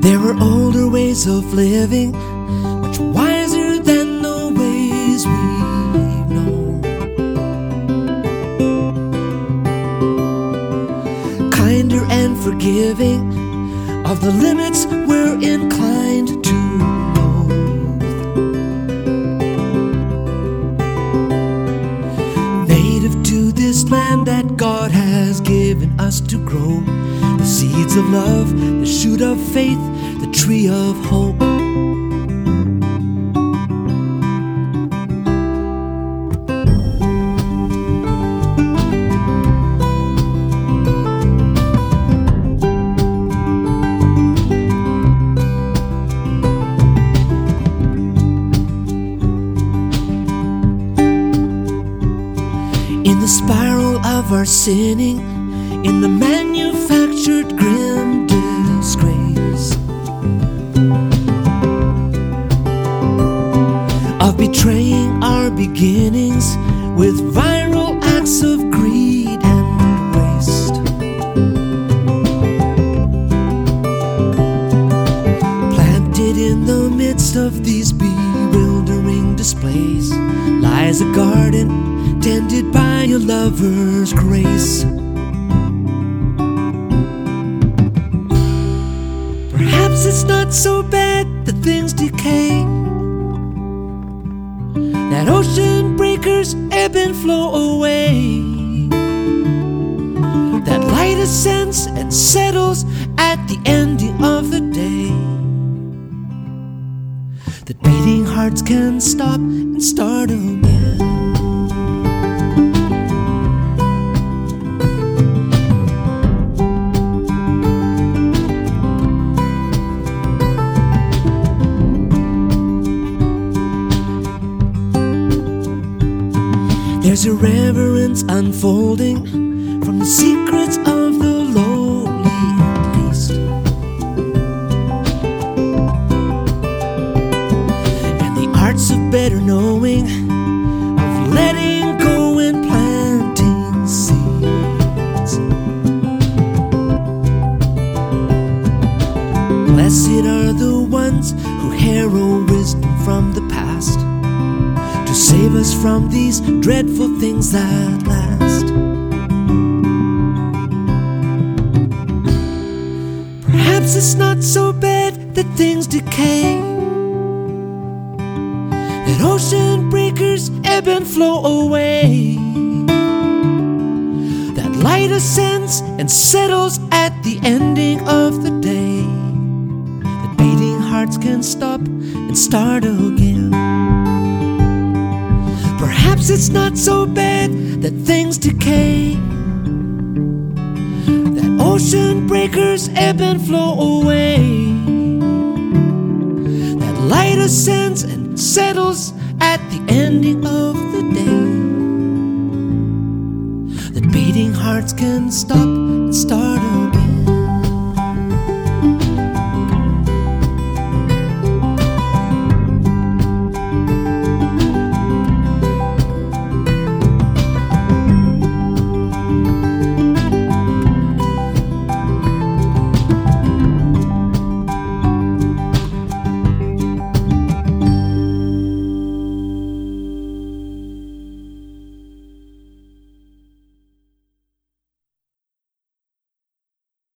There were older ways of living, much wiser than the ways we've known. Kinder and forgiving of the limits we're inclined to loathe. Native to this land that God has given us to grow seeds of love, the shoot of faith, the tree of hope. In the spiral of our sinning, in the manufactured grim disgrace of betraying our beginnings with viral acts of greed and waste. Planted in the midst of these bewildering displays lies a garden tended by a lover's grace. Perhaps it's not so bad that things decay. That ocean breakers ebb and flow away. That light ascends and settles at the ending of the day. That beating hearts can stop and start again. There's a reverence unfolding from the secrets of the lowly least. And the arts of better knowing, of letting go and planting seeds. Blessed are the ones who harrow wisdom from the past save us from these dreadful things that last. Perhaps it's not so bad that things decay, that ocean breakers ebb and flow away, that light ascends and settles at the ending of the day, that beating hearts can stop and start again. Perhaps it's not so bad that things decay. That ocean breakers ebb and flow away. That light ascends and settles at the ending of the day. That beating hearts can stop and start